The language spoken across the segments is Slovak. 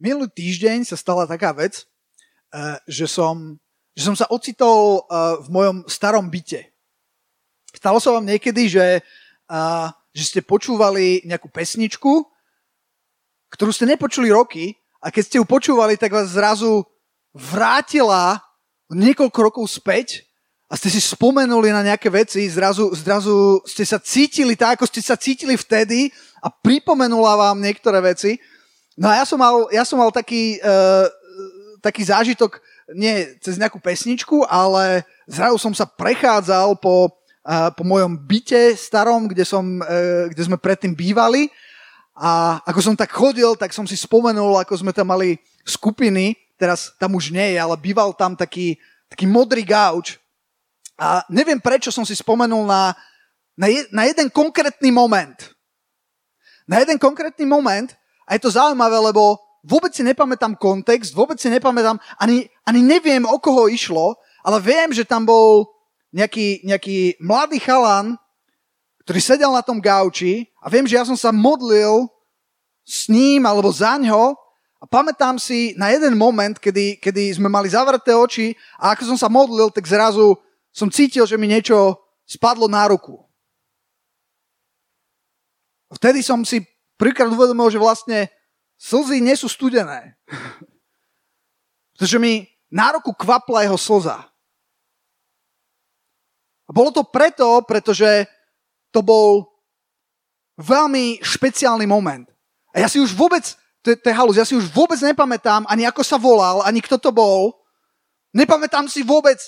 minulý týždeň sa stala taká vec, uh, že, som, že som sa ocitol uh, v mojom starom byte. Stalo sa vám niekedy, že, uh, že ste počúvali nejakú pesničku, ktorú ste nepočuli roky a keď ste ju počúvali, tak vás zrazu vrátila niekoľko rokov späť a ste si spomenuli na nejaké veci, zrazu, zrazu ste sa cítili tak, ako ste sa cítili vtedy a pripomenula vám niektoré veci. No a ja som mal, ja som mal taký, uh, taký zážitok, nie cez nejakú pesničku, ale zrazu som sa prechádzal po, uh, po mojom byte starom, kde, som, uh, kde sme predtým bývali. A ako som tak chodil, tak som si spomenul, ako sme tam mali skupiny, teraz tam už nie je, ale býval tam taký, taký modrý gauč. A neviem, prečo som si spomenul na, na, je, na jeden konkrétny moment. Na jeden konkrétny moment a je to zaujímavé, lebo vôbec si nepamätám kontext, vôbec si nepamätám, ani, ani neviem, o koho išlo, ale viem, že tam bol nejaký, nejaký mladý chalan, ktorý sedel na tom gauči a viem, že ja som sa modlil s ním alebo za ňo a pamätám si na jeden moment, kedy, kedy sme mali zavreté oči a ako som sa modlil, tak zrazu som cítil, že mi niečo spadlo na ruku. Vtedy som si prvýkrát uvedomil, že vlastne slzy nie sú studené. Pretože mi na ruku kvapla jeho slza. A bolo to preto, pretože to bol veľmi špeciálny moment. A ja si už vôbec, to to je halus, ja si už vôbec nepamätám ani ako sa volal, ani kto to bol. Nepamätám si vôbec,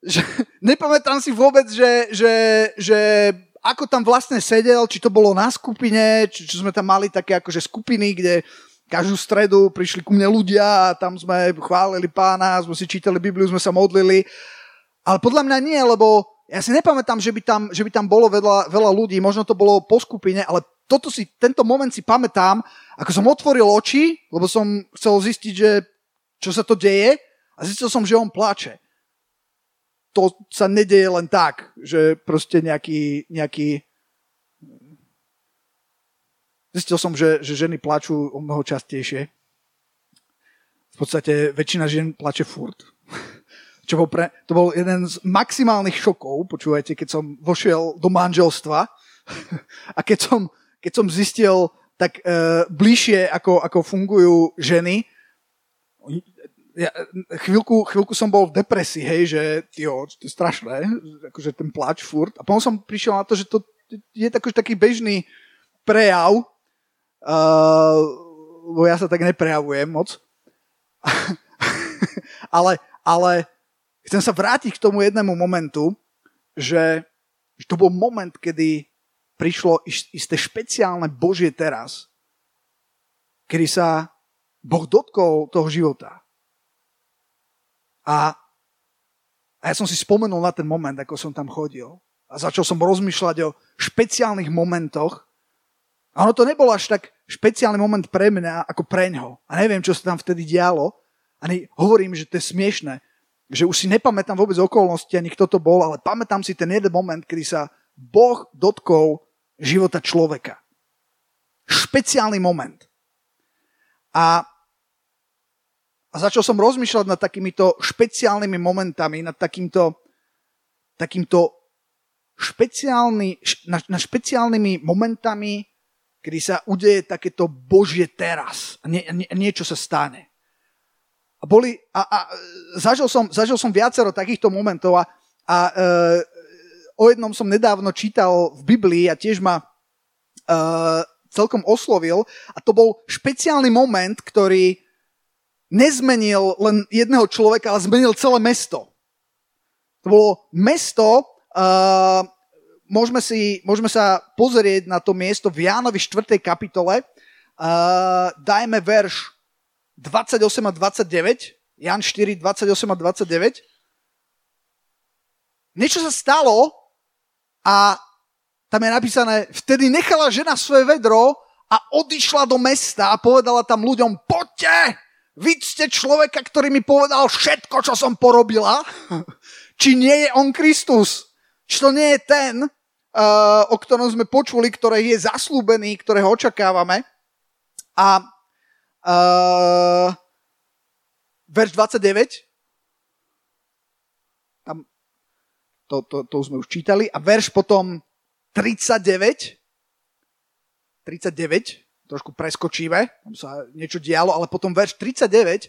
že nepamätám si vôbec, že, že, že ako tam vlastne sedel, či to bolo na skupine, či, či sme tam mali také akože skupiny, kde každú stredu prišli ku mne ľudia a tam sme chválili pána, sme si čítali Bibliu, sme sa modlili. Ale podľa mňa nie, lebo ja si nepamätám, že by tam, že by tam bolo veľa, veľa ľudí, možno to bolo po skupine, ale toto si, tento moment si pamätám, ako som otvoril oči, lebo som chcel zistiť, že čo sa to deje a zistil som, že on plače to sa nedeje len tak, že proste nejaký, nejaký Zistil som, že, že ženy plačú o mnoho častejšie. V podstate väčšina žien plače furt. Čo bol pre, to bol jeden z maximálnych šokov, počúvajte, keď som vošiel do manželstva a keď som, keď som zistil tak uh, bližšie, ako, ako fungujú ženy, ja, chvíľku, chvíľku som bol v depresii, hej, že jo, to je strašné, akože ten plač furt. A potom som prišiel na to, že to je taký, taký bežný prejav, uh, bo ja sa tak neprejavujem moc. ale, ale chcem sa vrátiť k tomu jednému momentu, že, že to bol moment, kedy prišlo isté špeciálne Božie teraz, kedy sa Boh dotkol toho života a, a ja som si spomenul na ten moment, ako som tam chodil. A začal som rozmýšľať o špeciálnych momentoch. A ono to nebol až tak špeciálny moment pre mňa, ako pre ňo. A neviem, čo sa tam vtedy dialo. Ani hovorím, že to je smiešné. Že už si nepamätám vôbec okolnosti, ani kto to bol, ale pamätám si ten jeden moment, kedy sa Boh dotkol života človeka. Špeciálny moment. A a začal som rozmýšľať nad takýmito špeciálnymi momentami, nad takýmto, takýmto špeciálny, na, na špeciálnymi momentami, kedy sa udeje takéto Božie teraz nie, nie, niečo sa stane. A, boli, a, a zažil, som, zažil som viacero takýchto momentov a, a e, o jednom som nedávno čítal v Biblii a tiež ma e, celkom oslovil a to bol špeciálny moment, ktorý nezmenil len jedného človeka, ale zmenil celé mesto. To bolo mesto, uh, môžeme, si, môžeme sa pozrieť na to miesto v Jánovi 4. kapitole, uh, dajme verš 28 a 29, Jan 4, 28 a 29. Niečo sa stalo a tam je napísané, vtedy nechala žena svoje vedro a odišla do mesta a povedala tam ľuďom, poďte, vy ste človeka, ktorý mi povedal všetko, čo som porobila. Či nie je on Kristus? Či to nie je ten, uh, o ktorom sme počuli, ktorý je zaslúbený, ktorého očakávame. A Uh, verš 29. Tam, to, to, to sme už čítali. A verš potom 39. 39, trošku preskočíme, tam sa niečo dialo, ale potom verš 39,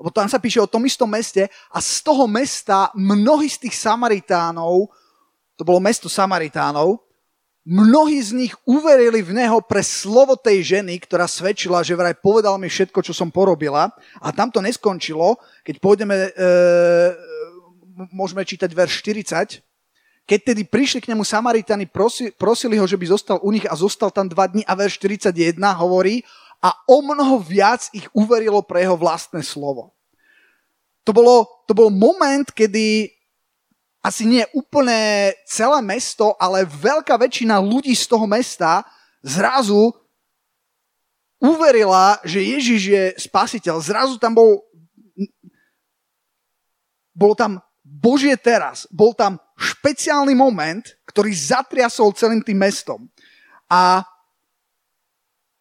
lebo tam sa píše o tom istom meste a z toho mesta mnohí z tých Samaritánov, to bolo mesto Samaritánov, mnohí z nich uverili v neho pre slovo tej ženy, ktorá svedčila, že vraj povedal mi všetko, čo som porobila. A tam to neskončilo. Keď pôjdeme, e, môžeme čítať verš 40. Keď tedy prišli k nemu Samaritani, prosi, prosili ho, že by zostal u nich a zostal tam dva dní a verš 41 hovorí, a o mnoho viac ich uverilo pre jeho vlastné slovo. To, bolo, to bol moment, kedy asi nie úplne celé mesto, ale veľká väčšina ľudí z toho mesta zrazu uverila, že Ježiš je spasiteľ. Zrazu tam bol bolo tam Božie teraz. Bol tam špeciálny moment, ktorý zatriasol celým tým mestom. A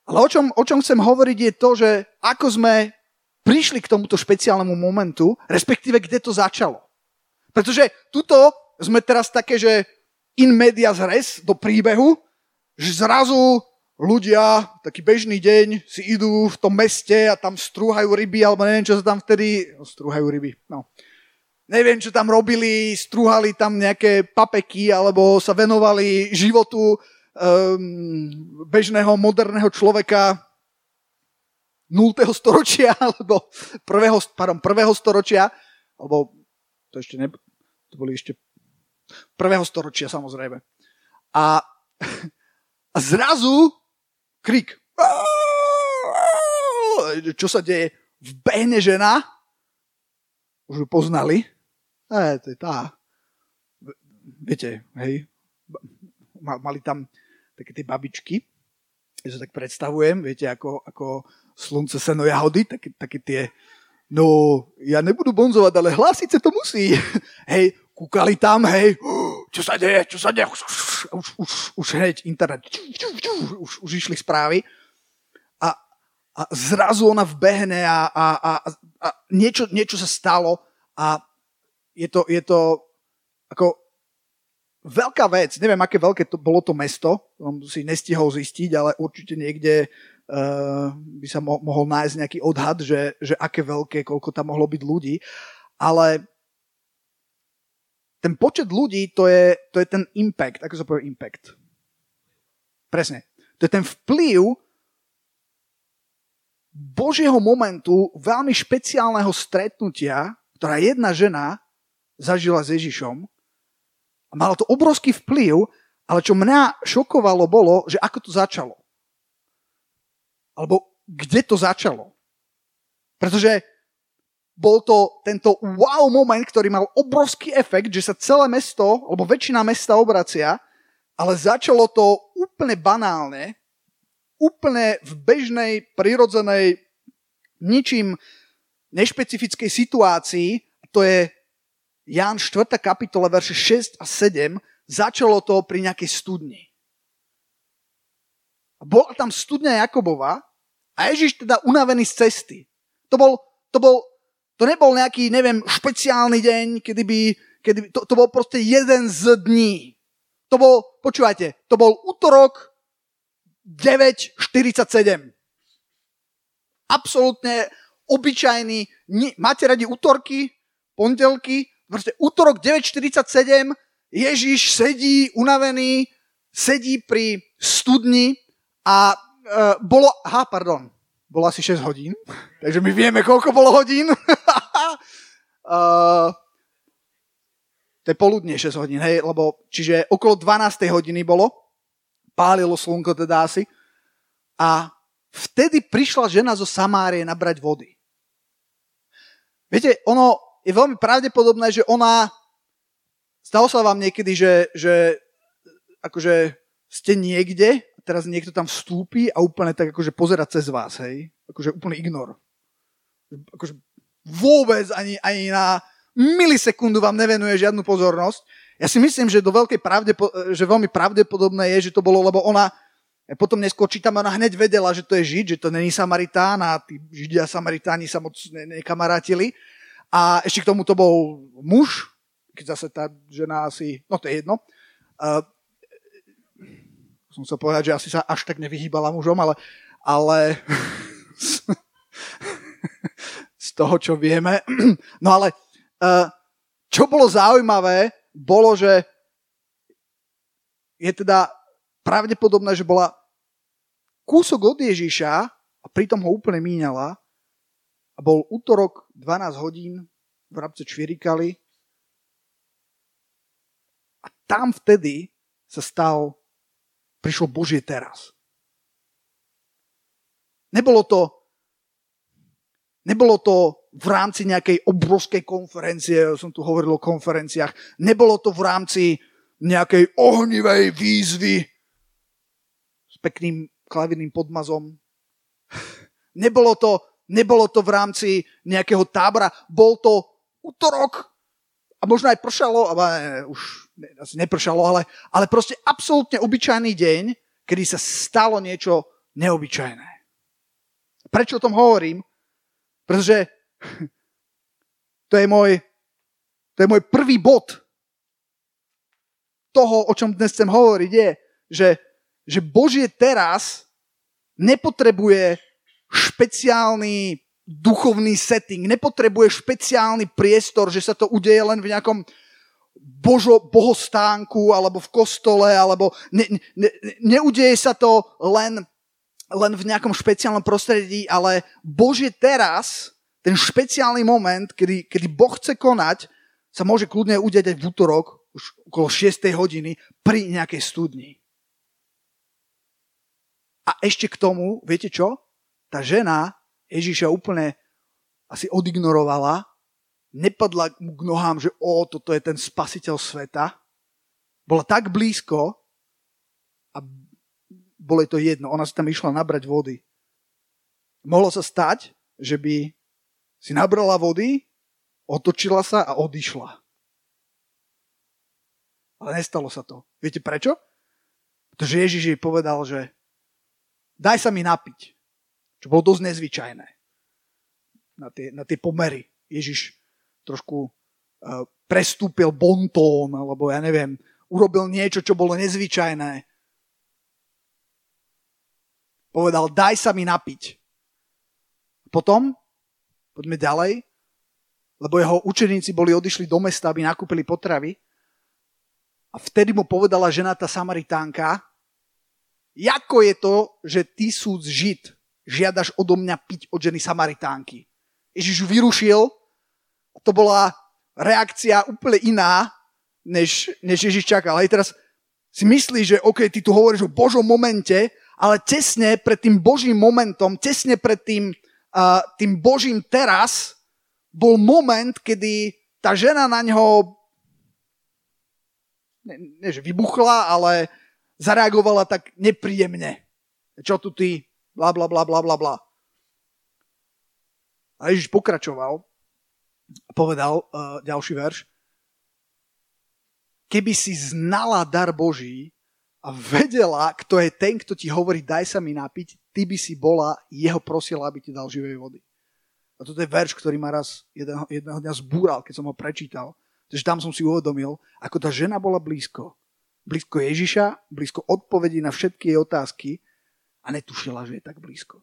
ale o čom, o čom chcem hovoriť je to, že ako sme prišli k tomuto špeciálnemu momentu, respektíve kde to začalo. Pretože tuto sme teraz také, že in media res do príbehu, že zrazu ľudia, taký bežný deň, si idú v tom meste a tam strúhajú ryby, alebo neviem, čo sa tam vtedy... No, strúhajú ryby, no. Neviem, čo tam robili, strúhali tam nejaké papeky, alebo sa venovali životu um, bežného, moderného človeka 0. storočia, alebo prvého, pardon, prvého storočia, alebo to ešte ne, to boli ešte prvého storočia samozrejme. A, a zrazu krik. Čo sa deje? Vbehne žena, už ju poznali. E, to je tá. Viete, hej, mali tam také tie babičky, sa tak predstavujem, viete, ako, ako slunce, seno, jahody, také, také tie, no, ja nebudú bonzovať, ale hlásiť to musí. hej, kúkali tam, hej, čo sa deje, čo sa deje, už, už, už, už hneď internet, už, už išli správy. A, a zrazu ona vbehne a, a, a, a niečo, niečo sa stalo a je to, je to ako veľká vec, neviem, aké veľké to bolo to mesto, som si nestihol zistiť, ale určite niekde uh, by sa mo- mohol nájsť nejaký odhad, že, že aké veľké, koľko tam mohlo byť ľudí, ale ten počet ľudí, to je, to je ten impact, ako sa povie impact. Presne. To je ten vplyv Božieho momentu, veľmi špeciálneho stretnutia, ktorá jedna žena zažila s Ježišom a malo to obrovský vplyv, ale čo mňa šokovalo bolo, že ako to začalo. Alebo kde to začalo. Pretože bol to tento wow moment, ktorý mal obrovský efekt, že sa celé mesto, alebo väčšina mesta obracia, ale začalo to úplne banálne, úplne v bežnej, prirodzenej, ničím nešpecifickej situácii, to je Ján 4. kapitola, verše 6 a 7, začalo to pri nejakej studni. Bola tam studňa Jakobova a Ježiš teda unavený z cesty. To bol, to bol, to nebol nejaký, neviem, špeciálny deň, kedy by, kedy by to, to bol proste jeden z dní. To bol, počúvajte, to bol útorok 9.47. Absolútne obyčajný, máte radi útorky, pondelky, proste útorok 9.47, Ježiš sedí unavený, sedí pri studni a e, bolo, aha, pardon, bolo asi 6 hodín, takže my vieme, koľko bolo hodín. e, to je poludne 6 hodín, hej, lebo, čiže okolo 12. hodiny bolo, pálilo slnko teda asi, a vtedy prišla žena zo Samárie nabrať vody. Viete, ono, je veľmi pravdepodobné, že ona, stalo sa vám niekedy, že, že akože ste niekde, teraz niekto tam vstúpi a úplne tak akože pozera cez vás, hej? Akože úplný ignor. Akože vôbec ani, ani na milisekundu vám nevenuje žiadnu pozornosť. Ja si myslím, že do veľkej pravdepo- že veľmi pravdepodobné je, že to bolo, lebo ona, potom neskôr čítame, ona hneď vedela, že to je Žid, že to není Samaritán a tí Židia a Samaritáni sa moc nekamarátili. A ešte k tomu to bol muž, keď zase tá žena asi, no to je jedno. Uh, som sa povedať, že asi sa až tak nevyhýbala mužom, ale, ale z toho, čo vieme. No ale uh, čo bolo zaujímavé, bolo, že je teda pravdepodobné, že bola kúsok od Ježiša a pritom ho úplne míňala a bol útorok 12 hodín v rabce čvirikali a tam vtedy sa stal, prišlo Božie teraz. Nebolo to, nebolo to v rámci nejakej obrovskej konferencie, som tu hovoril o konferenciách, nebolo to v rámci nejakej ohnivej výzvy s pekným klavírnym podmazom. Nebolo to, nebolo to v rámci nejakého tábora, bol to útorok a možno aj pršalo, ale už asi nepršalo, ale, ale proste absolútne obyčajný deň, kedy sa stalo niečo neobyčajné. Prečo o tom hovorím? Pretože to je môj, to je môj prvý bod toho, o čom dnes chcem hovoriť, je, že, že Božie teraz nepotrebuje špeciálny duchovný setting, nepotrebuje špeciálny priestor, že sa to udeje len v nejakom božo, bohostánku alebo v kostole, alebo ne, ne, neudeje sa to len len v nejakom špeciálnom prostredí, ale Bože teraz, ten špeciálny moment, kedy, kedy Boh chce konať, sa môže kľudne udeť aj v útorok, už okolo 6. hodiny, pri nejakej studni. A ešte k tomu, viete čo? Tá žena Ježiša úplne asi odignorovala, nepadla mu k nohám, že o, toto je ten spasiteľ sveta. Bola tak blízko a bolo to jedno. Ona si tam išla nabrať vody. Mohlo sa stať, že by si nabrala vody, otočila sa a odišla. Ale nestalo sa to. Viete prečo? Pretože Ježiš jej povedal, že daj sa mi napiť. Čo bolo dosť nezvyčajné. Na tie, na tie pomery. Ježiš trošku uh, prestúpil bontón, alebo ja neviem, urobil niečo, čo bolo nezvyčajné povedal, daj sa mi napiť. Potom, poďme ďalej, lebo jeho učeníci boli odišli do mesta, aby nakúpili potravy. A vtedy mu povedala žena tá Samaritánka, ako je to, že ty súd žid žiadaš odo mňa piť od ženy Samaritánky. Ježiš vyrušil a to bola reakcia úplne iná, než, než Ježiš čakal. Hej, teraz si myslíš, že OK, ty tu hovoríš o Božom momente, ale tesne pred tým Božím momentom, tesne pred tým, uh, tým Božím teraz, bol moment, kedy tá žena na ňo ne, ne, že vybuchla, ale zareagovala tak nepríjemne. Čo tu ty? Bla, bla, bla, bla, bla, bla. A Ježiš pokračoval povedal uh, ďalší verš. Keby si znala dar Boží, a vedela, kto je ten, kto ti hovorí, daj sa mi napiť, ty by si bola, jeho prosila, aby ti dal živej vody. A toto je verš, ktorý ma raz jedného, jedného dňa zbúral, keď som ho prečítal. Takže tam som si uvedomil, ako tá žena bola blízko. Blízko Ježiša, blízko odpovedí na všetky jej otázky a netušila, že je tak blízko.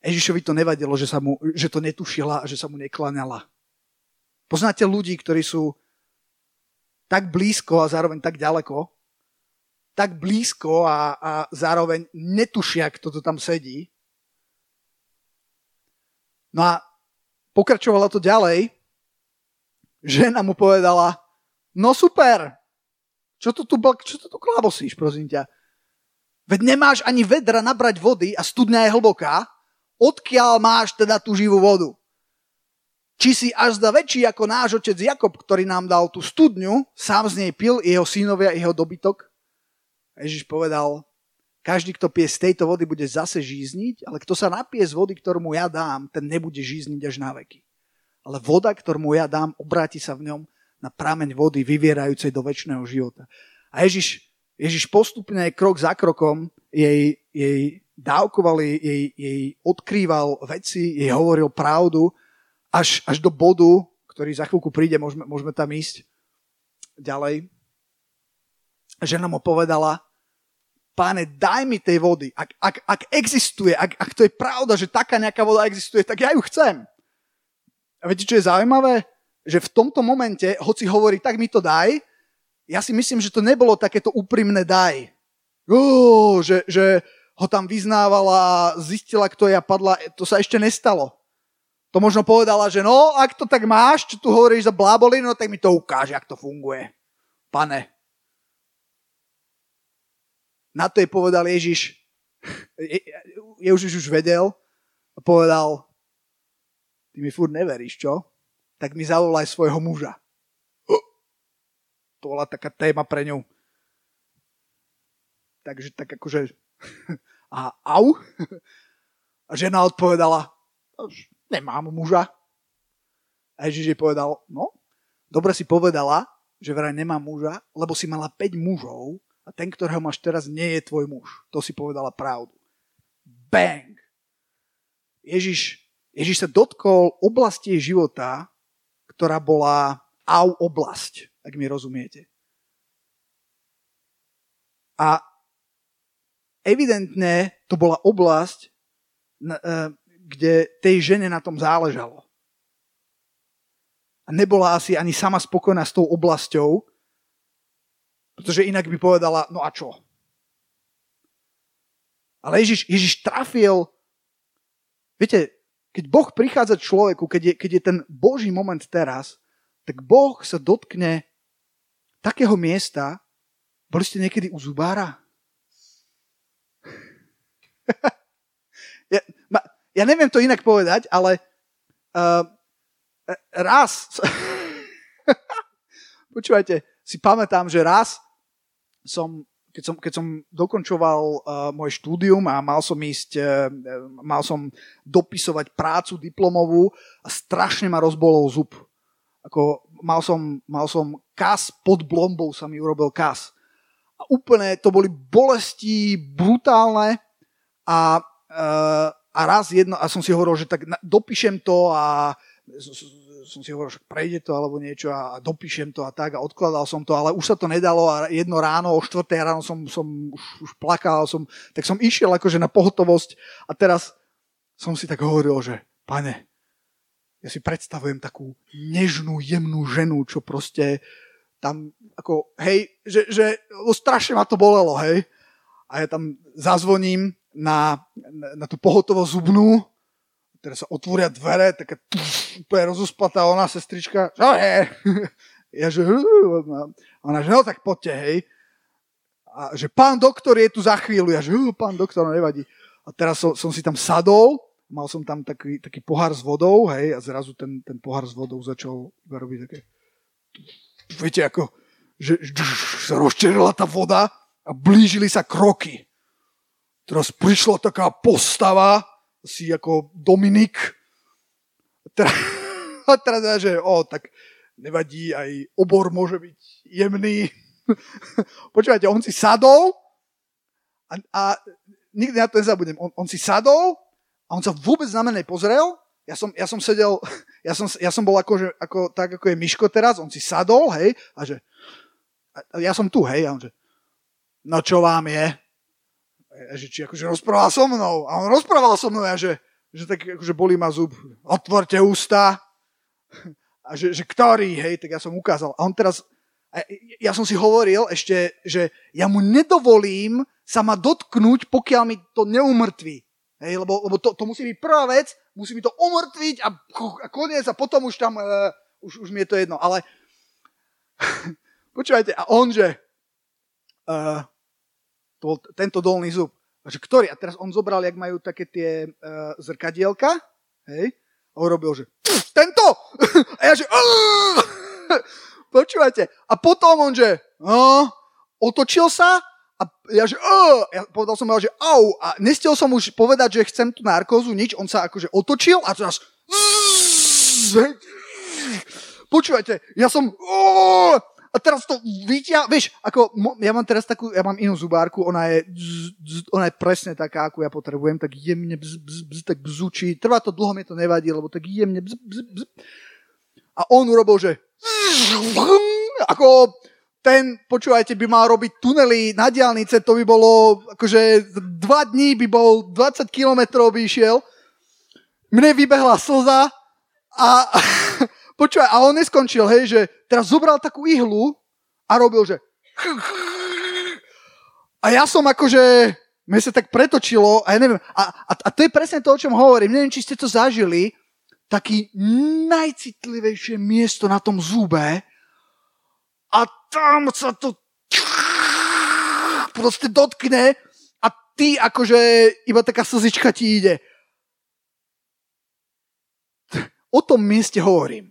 Ježišovi to nevadilo, že, sa mu, že to netušila a že sa mu nekláňala. Poznáte ľudí, ktorí sú tak blízko a zároveň tak ďaleko, tak blízko a, a zároveň netušia, kto to tam sedí. No a pokračovalo to ďalej. Žena mu povedala, no super, čo to tu, čo to tu klábosíš, prosím ťa? Veď nemáš ani vedra nabrať vody a studňa je hlboká, odkiaľ máš teda tú živú vodu? Či si až zda väčší ako náš otec Jakob, ktorý nám dal tú studňu, sám z nej pil, jeho synovia, jeho dobytok? Ježiš povedal, každý, kto pije z tejto vody, bude zase žízniť, ale kto sa napije z vody, ktorú mu ja dám, ten nebude žízniť až na veky. Ale voda, ktorú mu ja dám, obráti sa v ňom na prameň vody vyvierajúcej do väčšného života. A Ježiš Ježiš postupne, krok za krokom, jej, jej dávkoval, jej, jej, odkrýval veci, jej hovoril pravdu, až, až do bodu, ktorý za chvíľku príde, môžeme, môžeme tam ísť ďalej. Žena mu povedala, páne, daj mi tej vody. Ak, ak, ak existuje, ak, ak to je pravda, že taká nejaká voda existuje, tak ja ju chcem. A viete, čo je zaujímavé? Že v tomto momente, hoci hovorí, tak mi to daj, ja si myslím, že to nebolo takéto úprimné daj. Ó, že, že ho tam vyznávala, zistila, kto je a padla. To sa ešte nestalo. To možno povedala, že no, ak to tak máš, čo tu hovoríš za blábolinu, no tak mi to ukáže, ak to funguje. Pane. Na to jej povedal Ježiš, Ježiš už vedel a povedal, ty mi furt neveríš, čo? Tak mi zavolaj svojho muža to bola taká téma pre ňu. Takže tak akože a au. A žena odpovedala, nemám muža. A Ježiš jej povedal, no, dobre si povedala, že vraj nemám muža, lebo si mala 5 mužov a ten, ktorého máš teraz, nie je tvoj muž. To si povedala pravdu. Bang! Ježiš, Ježiš sa dotkol oblasti života, ktorá bola au oblasť ak mi rozumiete. A evidentne to bola oblasť, e, kde tej žene na tom záležalo. A nebola asi ani sama spokojná s tou oblasťou, pretože inak by povedala, no a čo? Ale Ježiš, Ježiš trafil, viete, keď Boh prichádza človeku, keď je, keď je ten Boží moment teraz, tak Boh sa dotkne takého miesta, boli ste niekedy u zubára? ja, ma, ja neviem to inak povedať, ale uh, raz, počúvajte, si pamätám, že raz som, keď som, keď som dokončoval uh, moje štúdium a mal som ísť, uh, mal som dopisovať prácu diplomovú a strašne ma rozbolol zub. Ako mal som, mal som kas pod blombou sa mi urobil kas. A úplne to boli bolesti brutálne a, uh, a raz jedno, a som si hovoril, že tak dopíšem to a som si hovoril, že prejde to alebo niečo a dopíšem to a tak a odkladal som to, ale už sa to nedalo a jedno ráno, o 4. ráno som, som už, už plakal, som, tak som išiel akože na pohotovosť a teraz som si tak hovoril, že pane, ja si predstavujem takú nežnú, jemnú ženu, čo proste tam ako, hej, že, že strašne ma to bolelo, hej. A ja tam zazvoním na, na, na tú pohotovú zubnú, teraz sa otvoria dvere, taká úplne rozuspatá ona, sestrička, čo je? Ja že, ona že, no tak poďte, hej. A že pán doktor je tu za chvíľu, ja že, pán doktor, no nevadí. A teraz som, som si tam sadol mal som tam taký, taký pohár s vodou, hej, a zrazu ten, ten pohár s vodou začal robiť také... Viete, ako, že sa rozčerila tá voda a blížili sa kroky. Teraz prišla taká postava, si ako Dominik. A teraz, a teraz že, o, tak nevadí, aj obor môže byť jemný. Počúvajte, on si sadol a, a nikdy na to nezabudnem. On, on si sadol a on sa vôbec na mňa nepozrel. Ja som, ja som sedel, ja som, ja som bol ako, že, ako, tak, ako je Miško teraz, on si sadol, hej, a že, a ja som tu, hej, a on že, no čo vám je? A že, či akože rozprával so mnou. A on rozprával so mnou, a že, že tak akože bolí ma zub. Otvorte ústa. A že, že ktorý, hej, tak ja som ukázal. A on teraz, ja som si hovoril ešte, že ja mu nedovolím sa ma dotknúť, pokiaľ mi to neumrtví. Hej, lebo, lebo to, to musí byť prvá vec, musí mi to umrtviť a, a koniec a potom už tam, uh, už, už mi je to jedno. Ale počúvajte, a on, že uh, to, tento dolný zub, že ktorý, a teraz on zobral, jak majú také tie uh, zrkadielka, hej, a urobil, že tento! a ja, že počúvajte, a potom on, že uh, otočil sa a ja že, oh, ja povedal som že au, a nestiel som už povedať, že chcem tú narkózu, nič, on sa akože otočil a teraz počúvajte, ja som oh, a teraz to vytia, vieš, ako, ja mám teraz takú, ja mám inú zubárku, ona je, bz, bz, ona je presne taká, ako ja potrebujem, tak jemne bz, bz, bz, tak bzučí, trvá to dlho, mi to nevadí, lebo tak jemne bz, bz, bz. A on urobil, že ako ten, počúvajte, by mal robiť tunely na diálnice, to by bolo, akože dva dní by bol, 20 kilometrov by išiel. Mne vybehla slza a Počúvaj, a on neskončil, hej, že teraz zobral takú ihlu a robil, že a ja som akože, mne sa tak pretočilo a ja neviem, a, a, a to je presne to, o čom hovorím, neviem, či ste to zažili, taký najcitlivejšie miesto na tom zube a tam sa to proste dotkne a ty akože iba taká slzička ti ide. O tom mieste hovorím.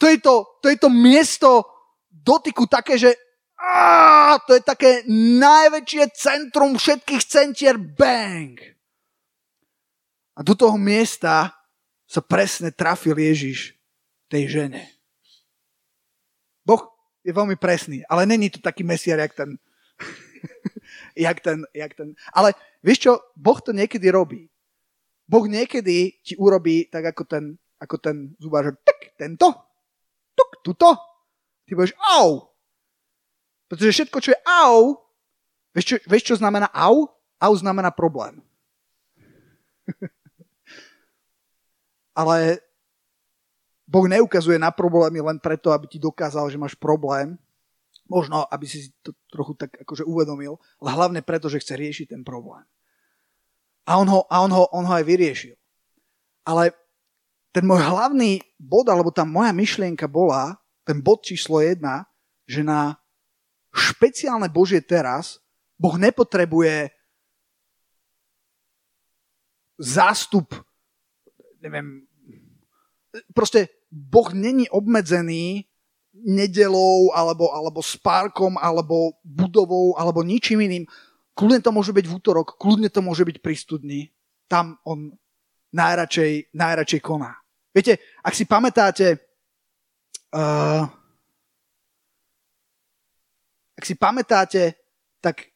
To je to, to, je to miesto dotyku také, že á, to je také najväčšie centrum všetkých centier, bang. A do toho miesta sa presne trafil Ježiš tej žene. Je veľmi presný, ale není to taký mesiar, jak ten, jak ten, jak ten. Ale vieš čo, Boh to niekedy robí. Boh niekedy ti urobí tak ako ten, ako ten zubár, tak, tento, tuk, tuto, ty budeš au. Pretože všetko, čo je au, vieš čo, vieš, čo znamená au? Au znamená problém. Ale Boh neukazuje na problémy len preto, aby ti dokázal, že máš problém. Možno, aby si to trochu tak akože uvedomil, ale hlavne preto, že chce riešiť ten problém. A on ho, a on ho, on ho aj vyriešil. Ale ten môj hlavný bod, alebo tá moja myšlienka bola, ten bod číslo jedna, že na špeciálne Božie teraz Boh nepotrebuje zástup, neviem, proste Boh není obmedzený nedelou, alebo, alebo spárkom, alebo budovou, alebo ničím iným. Kľudne to môže byť v útorok, kľudne to môže byť pri studni. Tam on najradšej, najradšej koná. Viete, ak si pamätáte, uh, ak si pamätáte, tak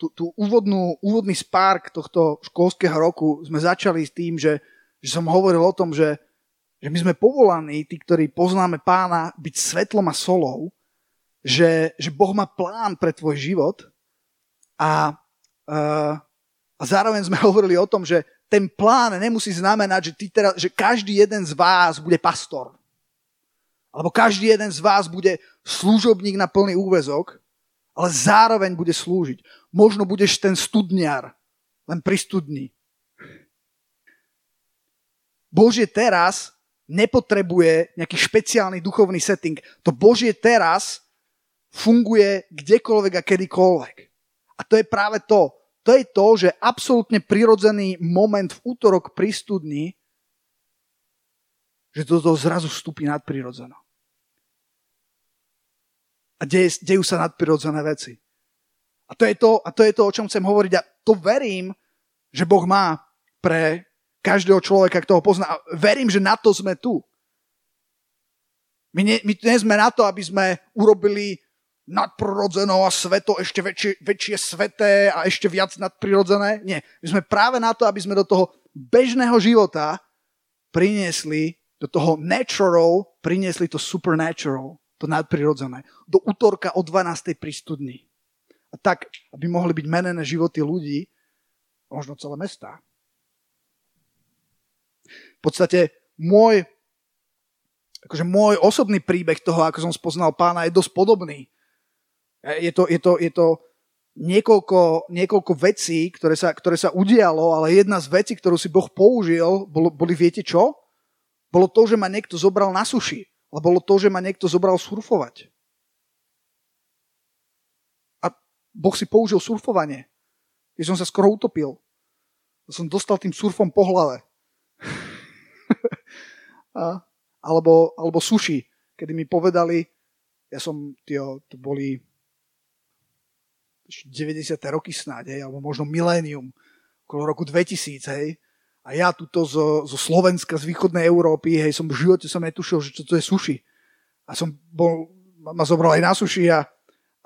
tú, tú úvodnú, úvodný spárk tohto školského roku sme začali s tým, že, že som hovoril o tom, že, že my sme povolaní, tí, ktorí poznáme pána, byť svetlom a solou, že, že Boh má plán pre tvoj život a, uh, a zároveň sme hovorili o tom, že ten plán nemusí znamenať, že, ty teraz, že každý jeden z vás bude pastor. Alebo každý jeden z vás bude služobník na plný úvezok, ale zároveň bude slúžiť. Možno budeš ten studniar, len pri studni. Božie teraz nepotrebuje nejaký špeciálny duchovný setting. To Božie teraz funguje kdekoľvek a kedykoľvek. A to je práve to to je to, že absolútne prirodzený moment v útorok pri studni, že to zrazu vstúpi nadprirodzeno. A deje, dejú sa nadprirodzené veci. A to, je to, a to je to, o čom chcem hovoriť. A to verím, že Boh má pre každého človeka, kto ho pozná. Verím, že na to sme tu. My nie, my sme na to, aby sme urobili nadprirodzeno a sveto ešte väčšie, väčšie sveté a ešte viac nadprirodzené. Nie. My sme práve na to, aby sme do toho bežného života priniesli, do toho natural, priniesli to supernatural, to nadprirodzené. Do útorka o 12. pri. A tak, aby mohli byť menené životy ľudí, možno celé mesta. V podstate môj, akože môj osobný príbeh toho, ako som spoznal pána, je dosť podobný je to, je to, je to niekoľko, niekoľko vecí, ktoré sa, ktoré sa udialo, ale jedna z vecí, ktorú si Boh použil, bolo, boli viete čo? Bolo to, že ma niekto zobral na suši. Ale bolo to, že ma niekto zobral surfovať. A Boh si použil surfovanie. Keď som sa skoro utopil. Som dostal tým surfom po hlave. Alebo, alebo suši, kedy mi povedali, ja som, tio, to boli 90. roky snáď, hej, alebo možno milénium, okolo roku 2000, hej. A ja tuto zo, zo Slovenska, z východnej Európy, hej, som v živote som netušil, že čo to je suši. A som bol ma zobral aj na suši a,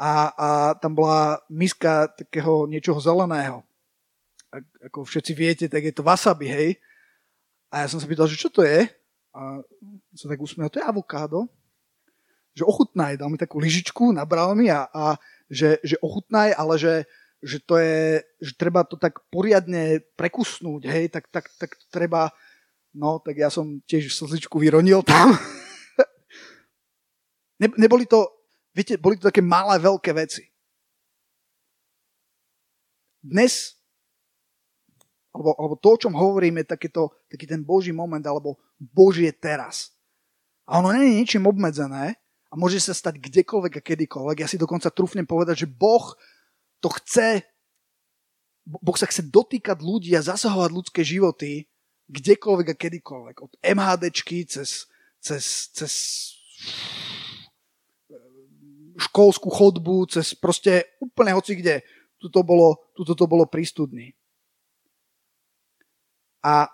a, a tam bola miska takého niečoho zeleného. A, ako všetci viete, tak je to wasabi, hej. A ja som sa pýtal, že čo to je? A som tak usmiel, to je avokádo. Že ochutnaj, dal mi takú lyžičku, nabral mi a, a že, že ochutnaj, ale že, že to je, že treba to tak poriadne prekusnúť, hej, tak, tak, tak treba, no, tak ja som tiež slzičku vyronil tam. ne, neboli to, viete, boli to také malé, veľké veci. Dnes, alebo, alebo to, o čom hovoríme, je takéto, taký ten Boží moment, alebo Božie teraz. A ono nie je ničím obmedzené, a môže sa stať kdekoľvek a kedykoľvek. Ja si dokonca trúfnem povedať, že Boh to chce, Boh sa chce dotýkať ľudí a zasahovať ľudské životy kdekoľvek a kedykoľvek. Od MHDčky cez, cez, cez školskú chodbu, cez proste úplne hoci kde. Tuto, bolo, tuto to bolo prístudný. A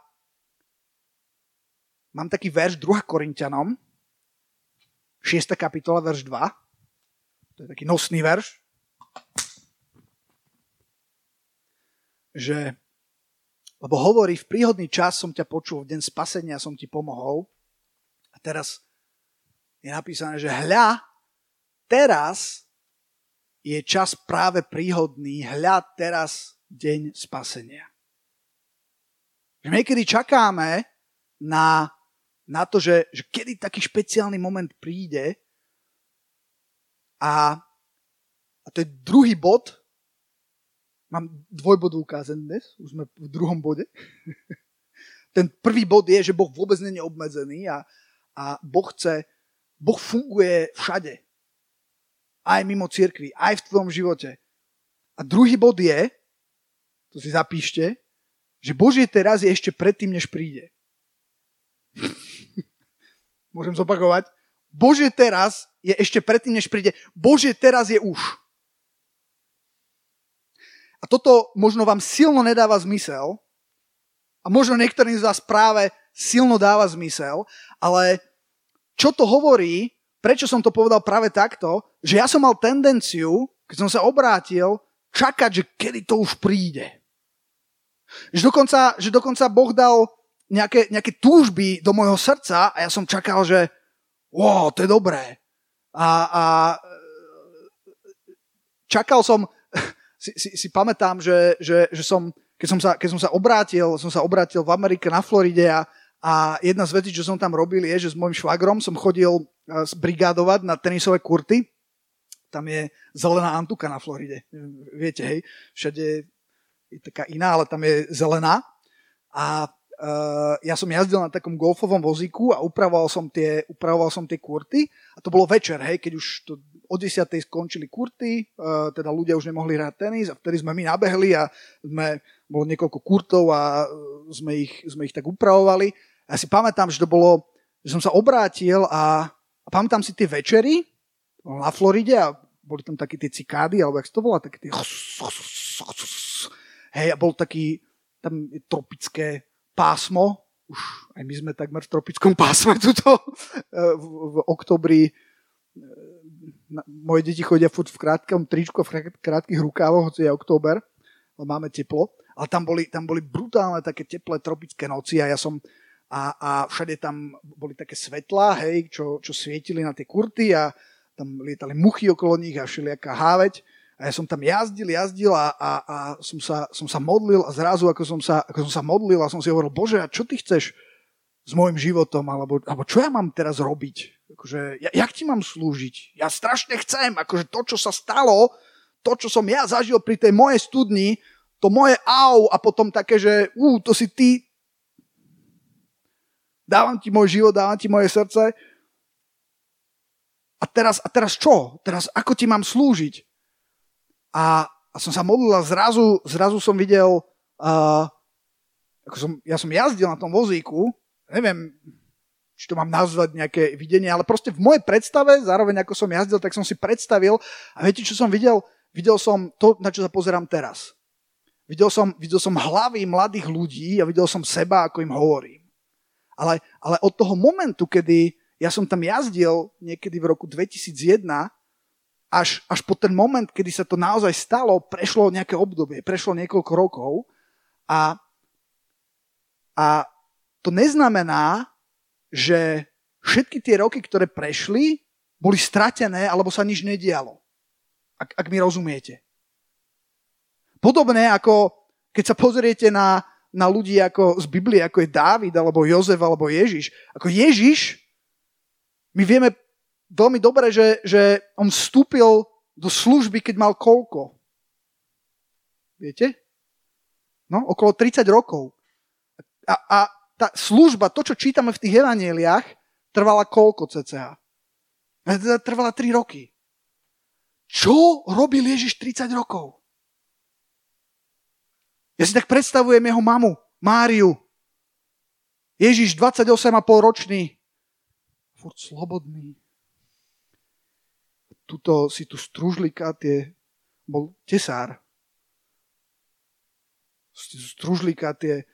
mám taký verš 2 Korintianom, 6. kapitola, verš 2. To je taký nosný verš. Že, lebo hovorí, v príhodný čas som ťa počul, v deň spasenia som ti pomohol. A teraz je napísané, že hľa, teraz je čas práve príhodný, hľa teraz deň spasenia. Že my kedy čakáme na na to, že, že kedy taký špeciálny moment príde a, a to je druhý bod, mám dvojbod ukázaný dnes, už sme v druhom bode. Ten prvý bod je, že Boh vôbec nie je obmedzený a, a Boh chce, Boh funguje všade. Aj mimo cirkvi, aj v tvojom živote. A druhý bod je, to si zapíšte, že Božie teraz je ešte predtým, než príde. Môžem zopakovať. Bože teraz je ešte predtým, než príde. Bože teraz je už. A toto možno vám silno nedáva zmysel. A možno niektorým z vás práve silno dáva zmysel. Ale čo to hovorí, prečo som to povedal práve takto, že ja som mal tendenciu, keď som sa obrátil, čakať, že kedy to už príde. Že dokonca, že dokonca Boh dal nejaké, nejaké túžby do môjho srdca a ja som čakal, že wow, to je dobré. A, a čakal som, si, si, si pamätám, že, že, že som, keď som, sa, keď som sa obrátil, som sa obrátil v Amerike na Floride a, a jedna z vecí, čo som tam robil, je, že s môjim švagrom som chodil zbrigádovať na tenisové kurty. Tam je zelená antuka na Floride. Viete, hej, všade je taká iná, ale tam je zelená. A uh, ja som jazdil na takom golfovom vozíku a upravoval som tie, upravoval som tie kurty a to bolo večer, hej, keď už to o 10. skončili kurty, uh, teda ľudia už nemohli hrať tenis a vtedy sme my nabehli a sme, bolo niekoľko kurtov a sme ich, sme ich tak upravovali. Ja si pamätám, že to bolo, že som sa obrátil a, a pamätám si tie večery na Floride a boli tam také tie cikády, alebo jak to volá, také tie... Hej, a bol taký, tam je tropické pásmo, už aj my sme takmer v tropickom pásme tuto eh, v, v oktobri. Eh, moje deti chodia furt v krátkom tričku, v krátkých rukávoch, hoci je október, máme teplo, ale tam boli, tam boli brutálne také teplé tropické noci a ja som a, a všade tam boli také svetlá, hej, čo, čo svietili na tie kurty a tam lietali muchy okolo nich a všelijaká háveť. A ja som tam jazdil, jazdil a, a, a som, sa, som sa modlil a zrazu, ako som, sa, ako som sa modlil a som si hovoril, Bože, a čo ty chceš s môjim životom, alebo, alebo čo ja mám teraz robiť? Akože, ja, jak ti mám slúžiť? Ja strašne chcem, akože to, čo sa stalo, to, čo som ja zažil pri tej mojej studni, to moje au a potom také, že ú, to si ty, dávam ti môj život, dávam ti moje srdce. A teraz, a teraz čo? Teraz ako ti mám slúžiť? A, a som sa modlil a zrazu, zrazu som videl, uh, ako som, ja som jazdil na tom vozíku, neviem, či to mám nazvať nejaké videnie, ale proste v mojej predstave, zároveň ako som jazdil, tak som si predstavil a viete, čo som videl? Videl som to, na čo sa pozerám teraz. Videl som, videl som hlavy mladých ľudí a videl som seba, ako im hovorím. Ale, ale od toho momentu, kedy ja som tam jazdil niekedy v roku 2001 až, až po ten moment, kedy sa to naozaj stalo, prešlo nejaké obdobie, prešlo niekoľko rokov a, a to neznamená, že všetky tie roky, ktoré prešli, boli stratené alebo sa nič nedialo. Ak, ak mi rozumiete. Podobné ako keď sa pozriete na, na ľudí ako z Biblie, ako je Dávid, alebo Jozef, alebo Ježiš. Ako Ježiš, my vieme veľmi dobre, že, že on vstúpil do služby, keď mal koľko? Viete? No, okolo 30 rokov. A, a tá služba, to, čo čítame v tých evaneliách, trvala koľko cca? Trvala 3 roky. Čo robil Ježiš 30 rokov? Ja si tak predstavujem jeho mamu, Máriu. Ježiš 28,5 ročný. Furt slobodný. Tuto si tu stružlíka, tie, bol tesár. Stružlíka tie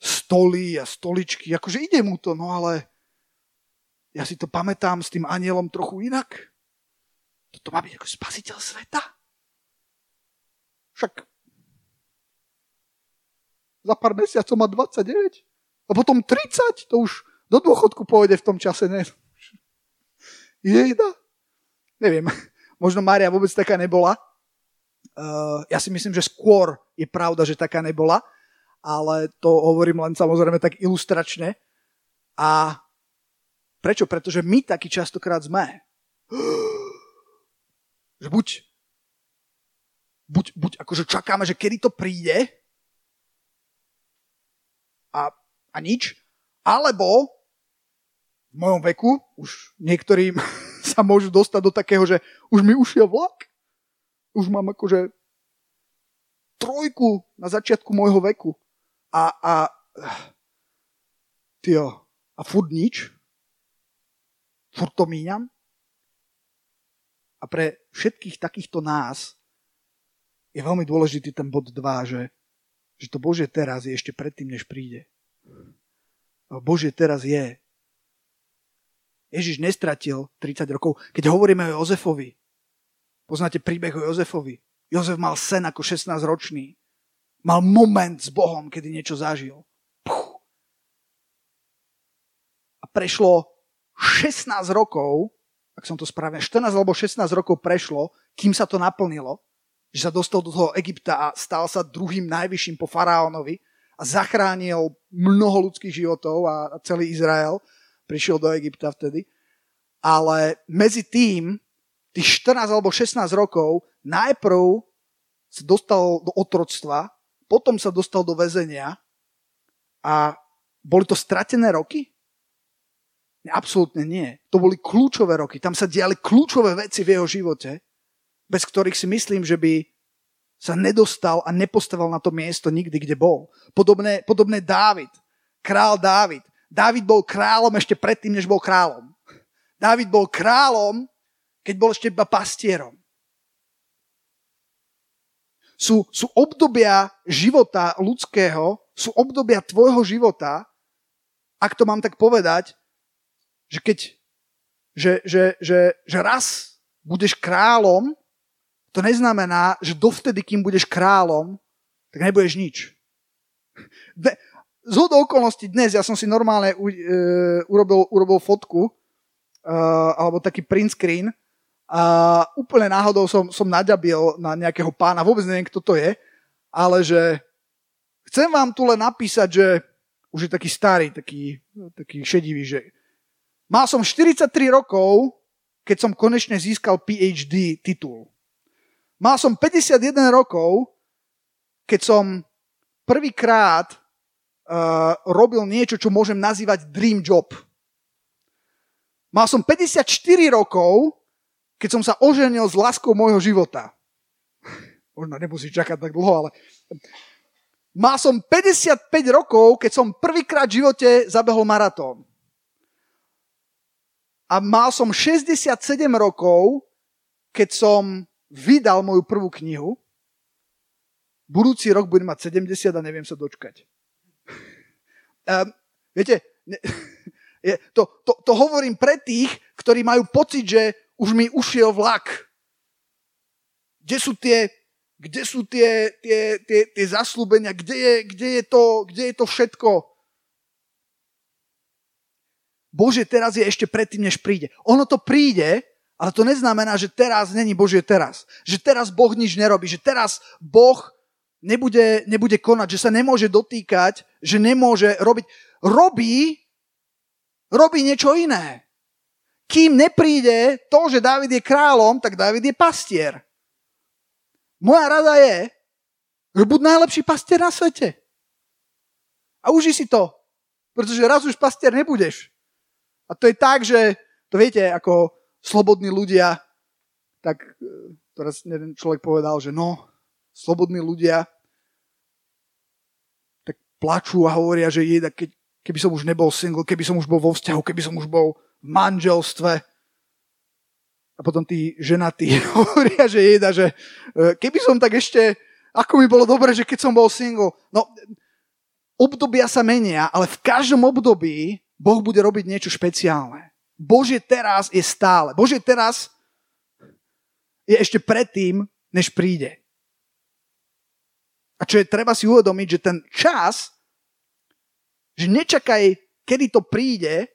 stoly a stoličky. Akože ide mu to, no ale ja si to pamätám s tým anielom trochu inak. Toto má byť ako spasiteľ sveta. Však za pár mesiacov má 29 a potom 30, to už do dôchodku pôjde v tom čase, ne? Jejda. Neviem, možno Mária vôbec taká nebola. Uh, ja si myslím, že skôr je pravda, že taká nebola, ale to hovorím len samozrejme tak ilustračne. A prečo? Pretože my taký častokrát sme. Že buď, buď, buď akože čakáme, že kedy to príde, a, a nič. Alebo v mojom veku, už niektorým sa môžu dostať do takého, že už mi ušiel vlak. Už mám akože trojku na začiatku môjho veku. A, a tio, a furt nič. Furt to míňam. A pre všetkých takýchto nás je veľmi dôležitý ten bod 2, že že to Bože teraz je ešte predtým, než príde. Bože teraz je. Ježiš nestratil 30 rokov. Keď hovoríme o Jozefovi, poznáte príbeh o Jozefovi. Jozef mal sen ako 16-ročný. Mal moment s Bohom, kedy niečo zažil. Puch. A prešlo 16 rokov, ak som to správne, 14 alebo 16 rokov prešlo, kým sa to naplnilo že sa dostal do toho Egypta a stal sa druhým najvyšším po faraónovi a zachránil mnoho ľudských životov a celý Izrael prišiel do Egypta vtedy. Ale medzi tým, tých 14 alebo 16 rokov, najprv sa dostal do otroctva, potom sa dostal do väzenia a boli to stratené roky? Absolútne nie. To boli kľúčové roky. Tam sa diali kľúčové veci v jeho živote bez ktorých si myslím, že by sa nedostal a nepostavil na to miesto nikdy, kde bol. Podobné, podobné Dávid, král Dávid. Dávid bol kráľom ešte predtým, než bol kráľom. Dávid bol kráľom, keď bol ešte iba pastierom. Sú, sú obdobia života ľudského, sú obdobia tvojho života, ak to mám tak povedať, že keď že, že, že, že raz budeš kráľom to neznamená, že dovtedy, kým budeš kráľom, tak nebudeš nič. Z okolností dnes, ja som si normálne u, e, urobil, urobil fotku, e, alebo taký print screen, a úplne náhodou som, som naďabil na nejakého pána, vôbec neviem, kto to je, ale že chcem vám tu len napísať, že už je taký starý, taký, taký šedivý, že mal som 43 rokov, keď som konečne získal PhD titul. Mal som 51 rokov, keď som prvýkrát uh, robil niečo, čo môžem nazývať dream job. Mal som 54 rokov, keď som sa oženil s láskou môjho života. Možno nemusíš čakať tak dlho, ale... Mal som 55 rokov, keď som prvýkrát v živote zabehol maratón. A mal som 67 rokov, keď som vydal moju prvú knihu. Budúci rok budem mať 70 a neviem sa dočkať. Um, viete, ne, Je, to, to, to hovorím pre tých, ktorí majú pocit, že už mi ušiel vlak. Kde sú tie, kde sú tie, tie, tie, tie zaslúbenia, kde je, kde, je to, kde je to všetko? Bože teraz je ešte predtým, než príde. Ono to príde, ale to neznamená, že teraz není Božie teraz. Že teraz Boh nič nerobí, že teraz Boh nebude, nebude konať, že sa nemôže dotýkať, že nemôže robiť. Robí, robí niečo iné. Kým nepríde to, že David je kráľom, tak David je pastier. Moja rada je, že buď najlepší pastier na svete. A uži si to, pretože raz už pastier nebudeš. A to je tak, že to viete, ako slobodní ľudia, tak e, teraz jeden človek povedal, že no, slobodní ľudia tak plačú a hovoria, že je, keď, keby som už nebol single, keby som už bol vo vzťahu, keby som už bol v manželstve. A potom tí ženatí hovoria, že jeda, že e, keby som tak ešte, ako mi bolo dobre, že keď som bol single. No, obdobia sa menia, ale v každom období Boh bude robiť niečo špeciálne. Bože teraz je stále. Bože teraz je ešte predtým, než príde. A čo je treba si uvedomiť, že ten čas, že nečakaj, kedy to príde,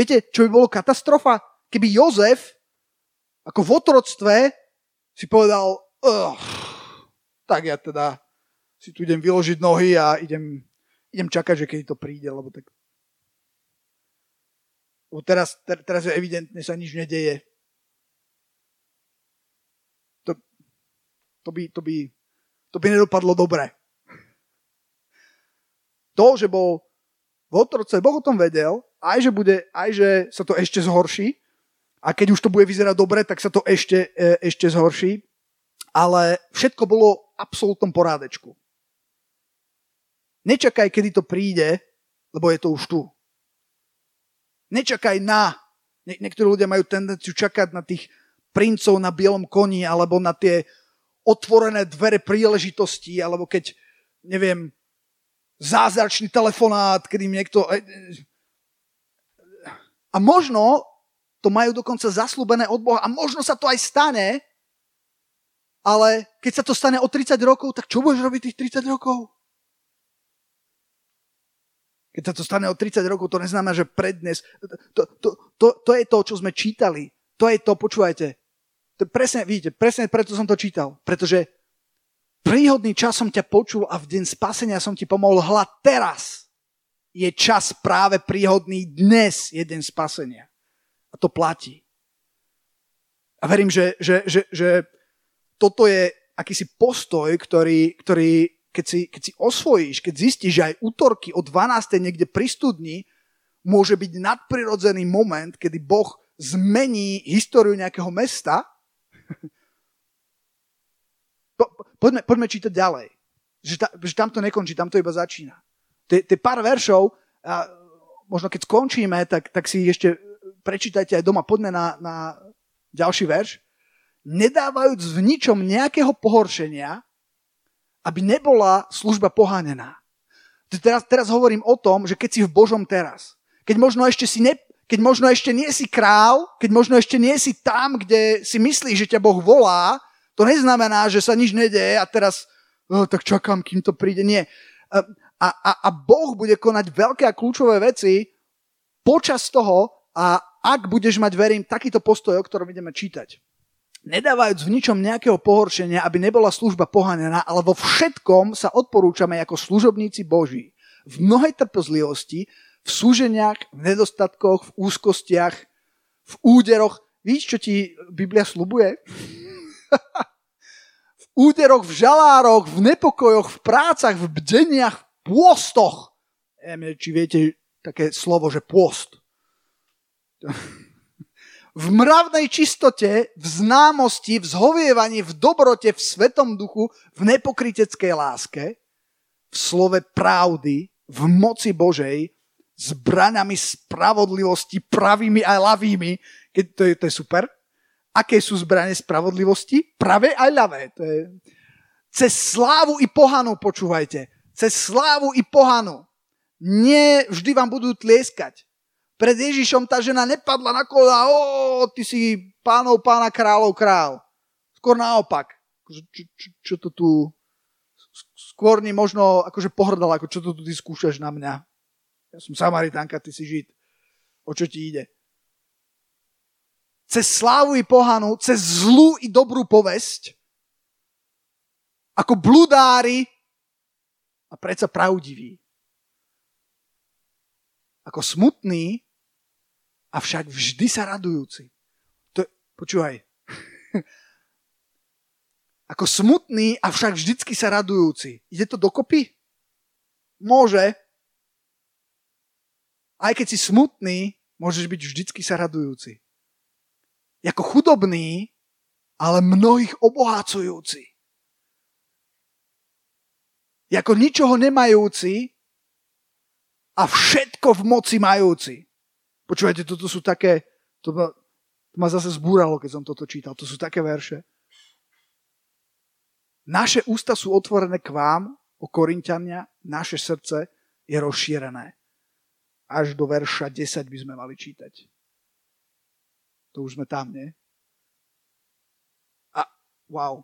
Viete, čo by bolo katastrofa? Keby Jozef ako v otroctve si povedal, tak ja teda si tu idem vyložiť nohy a idem, idem čakať, že keď to príde, lebo tak... Lebo teraz, ter, teraz je evidentne sa nič nedeje. To, to, by, to, by, to by nedopadlo dobre. To, že bol v otroce, Boh o tom vedel aj že, bude, aj že sa to ešte zhorší a keď už to bude vyzerať dobre, tak sa to ešte, e, ešte zhorší. Ale všetko bolo v absolútnom porádečku. Nečakaj, kedy to príde, lebo je to už tu. Nečakaj na. Nie, niektorí ľudia majú tendenciu čakať na tých princov na bielom koni alebo na tie otvorené dvere príležitosti, alebo keď, neviem, zázračný telefonát, kedy im niekto... E, e, a možno to majú dokonca zaslúbené od Boha a možno sa to aj stane, ale keď sa to stane o 30 rokov, tak čo budeš robiť tých 30 rokov? Keď sa to stane o 30 rokov, to neznamená, že prednes. To, to, to, to je to, čo sme čítali. To je to, počúvajte. To presne, vidíte, presne preto som to čítal. Pretože príhodný čas som ťa počul a v deň spasenia som ti pomohol. Hľad teraz je čas práve príhodný dnes je deň spasenia. A to platí. A verím, že, že, že, že toto je akýsi postoj, ktorý, ktorý keď, si, keď si osvojíš, keď zistíš, že aj útorky o 12. niekde pri studni môže byť nadprirodzený moment, kedy Boh zmení históriu nejakého mesta, po, poďme, poďme čítať ďalej. Že, ta, že tam to nekončí, tam to iba začína tie pár veršov, a možno keď skončíme, tak, tak si ešte prečítajte aj doma, poďme na, na ďalší verš. Nedávajúc v ničom nejakého pohoršenia, aby nebola služba pohánená. Teraz, teraz hovorím o tom, že keď si v Božom teraz, keď možno ešte si ne, keď možno ešte nie si král, keď možno ešte nie si tam, kde si myslíš, že ťa Boh volá, to neznamená, že sa nič nedeje a teraz oh, tak čakám, kým to príde. Nie a, a, a Boh bude konať veľké a kľúčové veci počas toho a ak budeš mať, verím, takýto postoj, o ktorom ideme čítať. Nedávajúc v ničom nejakého pohoršenia, aby nebola služba pohanená, ale vo všetkom sa odporúčame ako služobníci Boží. V mnohej trpezlivosti, v súženiach, v nedostatkoch, v úzkostiach, v úderoch. Víš, čo ti Biblia slubuje? v úderoch, v žalároch, v nepokojoch, v prácach, v bdeniach, pôstoch. Neviem, či viete také slovo, že pôst. V mravnej čistote, v známosti, v zhovievaní, v dobrote, v svetom duchu, v nepokryteckej láske, v slove pravdy, v moci Božej, s braňami spravodlivosti, pravými aj ľavými. Keď to, je, to je super. Aké sú zbranie spravodlivosti? Pravé aj ľavé. To je... Cez slávu i pohanu počúvajte cez slávu i pohanu. Nie vždy vám budú tlieskať. Pred Ježišom tá žena nepadla na kola, o, ty si pánov, pána, kráľov, král. Skôr naopak. Čo, čo, čo, čo to tu... Skôr ni možno akože pohrdala, ako čo to tu ty skúšaš na mňa. Ja som Samaritánka, ty si Žid. O čo ti ide? Cez slávu i pohanu, cez zlú i dobrú povesť, ako bludári a predsa pravdiví. Ako smutní avšak vždy sa radujúci. To, počúvaj. Ako smutný, avšak vždycky sa radujúci. Ide to dokopy? Môže. Aj keď si smutný, môžeš byť vždycky sa radujúci. Ako chudobný, ale mnohých obohacujúci. Ako ničoho nemajúci a všetko v moci majúci. Počúvajte, toto sú také, to ma, to ma zase zbúralo, keď som toto čítal. To sú také verše. Naše ústa sú otvorené k vám, o Korintiania, naše srdce je rozšírené. Až do verša 10 by sme mali čítať. To už sme tam, nie? A wow.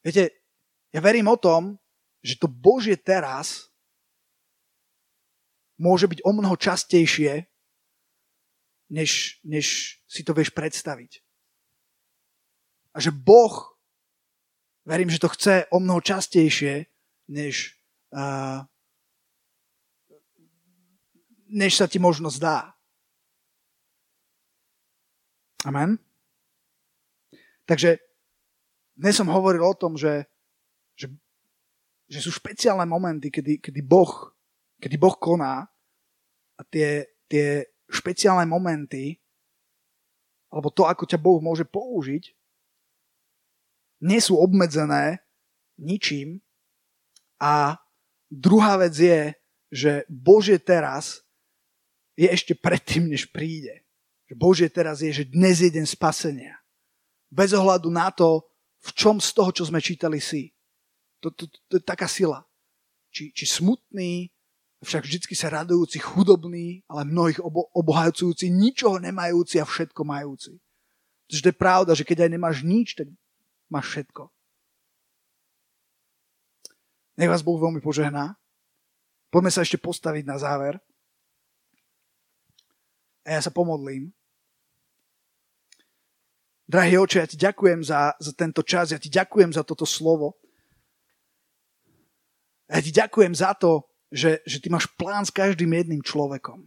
Viete, ja verím o tom, že to Božie teraz môže byť o mnoho častejšie, než, než si to vieš predstaviť. A že Boh, verím, že to chce o mnoho častejšie, než, uh, než sa ti možno zdá. Amen. Takže dnes som hovoril o tom, že, že, že sú špeciálne momenty, kedy, kedy Boh kedy Boh koná a tie, tie špeciálne momenty, alebo to, ako ťa Boh môže použiť, nie sú obmedzené ničím. A druhá vec je, že Bože teraz je ešte predtým, než príde. Že Bože teraz je, že dnes je deň spasenia. Bez ohľadu na to, v čom z toho, čo sme čítali si. To, to, to, to je taká sila. Či, či smutný, však vždycky sa radujúci, chudobný, ale mnohých obo- obohajúci, ničoho nemajúci a všetko majúci. Takže to je pravda, že keď aj nemáš nič, tak máš všetko. Nech vás Boh veľmi požehná. Poďme sa ešte postaviť na záver. A ja sa pomodlím. Drahý oče, ja ti ďakujem za, za tento čas, ja ti ďakujem za toto slovo. Ja ti ďakujem za to, že, že ty máš plán s každým jedným človekom.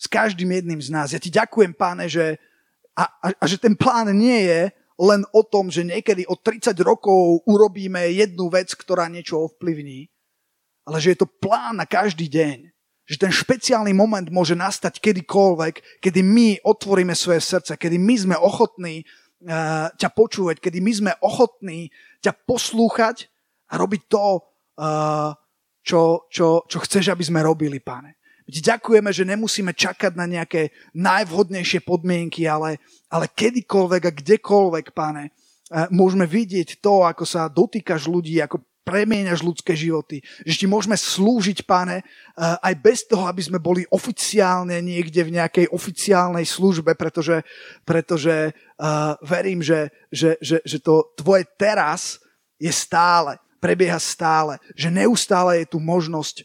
S každým jedným z nás. Ja ti ďakujem, páne, že, a, a, a že ten plán nie je len o tom, že niekedy o 30 rokov urobíme jednu vec, ktorá niečo ovplyvní, ale že je to plán na každý deň. Že ten špeciálny moment môže nastať kedykoľvek, kedy my otvoríme svoje srdce, kedy my sme ochotní uh, ťa počúvať, kedy my sme ochotní ťa poslúchať a robiť to, uh, čo, čo, čo chceš, aby sme robili, pane. My ti ďakujeme, že nemusíme čakať na nejaké najvhodnejšie podmienky, ale, ale kedykoľvek a kdekoľvek, pane, eh, môžeme vidieť to, ako sa dotýkaš ľudí, ako premieňaš ľudské životy. Že ti môžeme slúžiť, pane, eh, aj bez toho, aby sme boli oficiálne niekde v nejakej oficiálnej službe, pretože, pretože uh, verím, že, že, že, že to tvoje teraz je stále prebieha stále. Že neustále je tu možnosť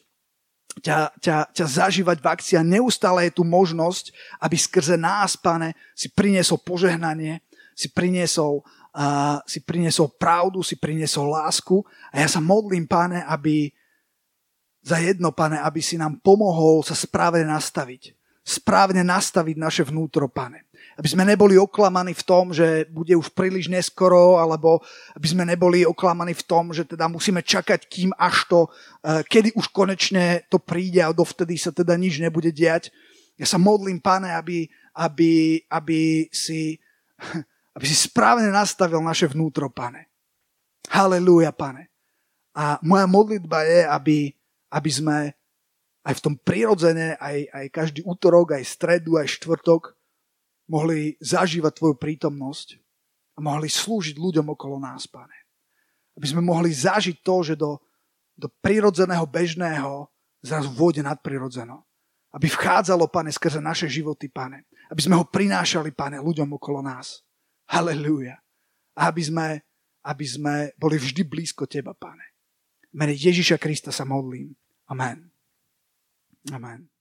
ťa, ťa, ťa zažívať v akcii a neustále je tu možnosť, aby skrze nás, pane, si priniesol požehnanie, si priniesol, uh, si priniesol pravdu, si priniesol lásku. A ja sa modlím, pane, aby za jedno, pane, aby si nám pomohol sa správne nastaviť. Správne nastaviť naše vnútro, pane aby sme neboli oklamaní v tom, že bude už príliš neskoro, alebo aby sme neboli oklamaní v tom, že teda musíme čakať, kým až to, eh, kedy už konečne to príde a dovtedy sa teda nič nebude diať. Ja sa modlím, pane, aby, aby, aby, si, aby si správne nastavil naše vnútro, pane. Halelúja, pane. A moja modlitba je, aby, aby sme aj v tom prirodzene, aj, aj každý útorok, aj stredu, aj štvrtok, mohli zažívať Tvoju prítomnosť a mohli slúžiť ľuďom okolo nás, Pane. Aby sme mohli zažiť to, že do, do prirodzeného, bežného zrazu vôjde nadprirodzeno. Aby vchádzalo, pane, skrze naše životy, pane. Aby sme ho prinášali, pane, ľuďom okolo nás. Halelúja. Aby sme, aby sme boli vždy blízko teba, pane. Mene Ježiša Krista sa modlím. Amen. Amen.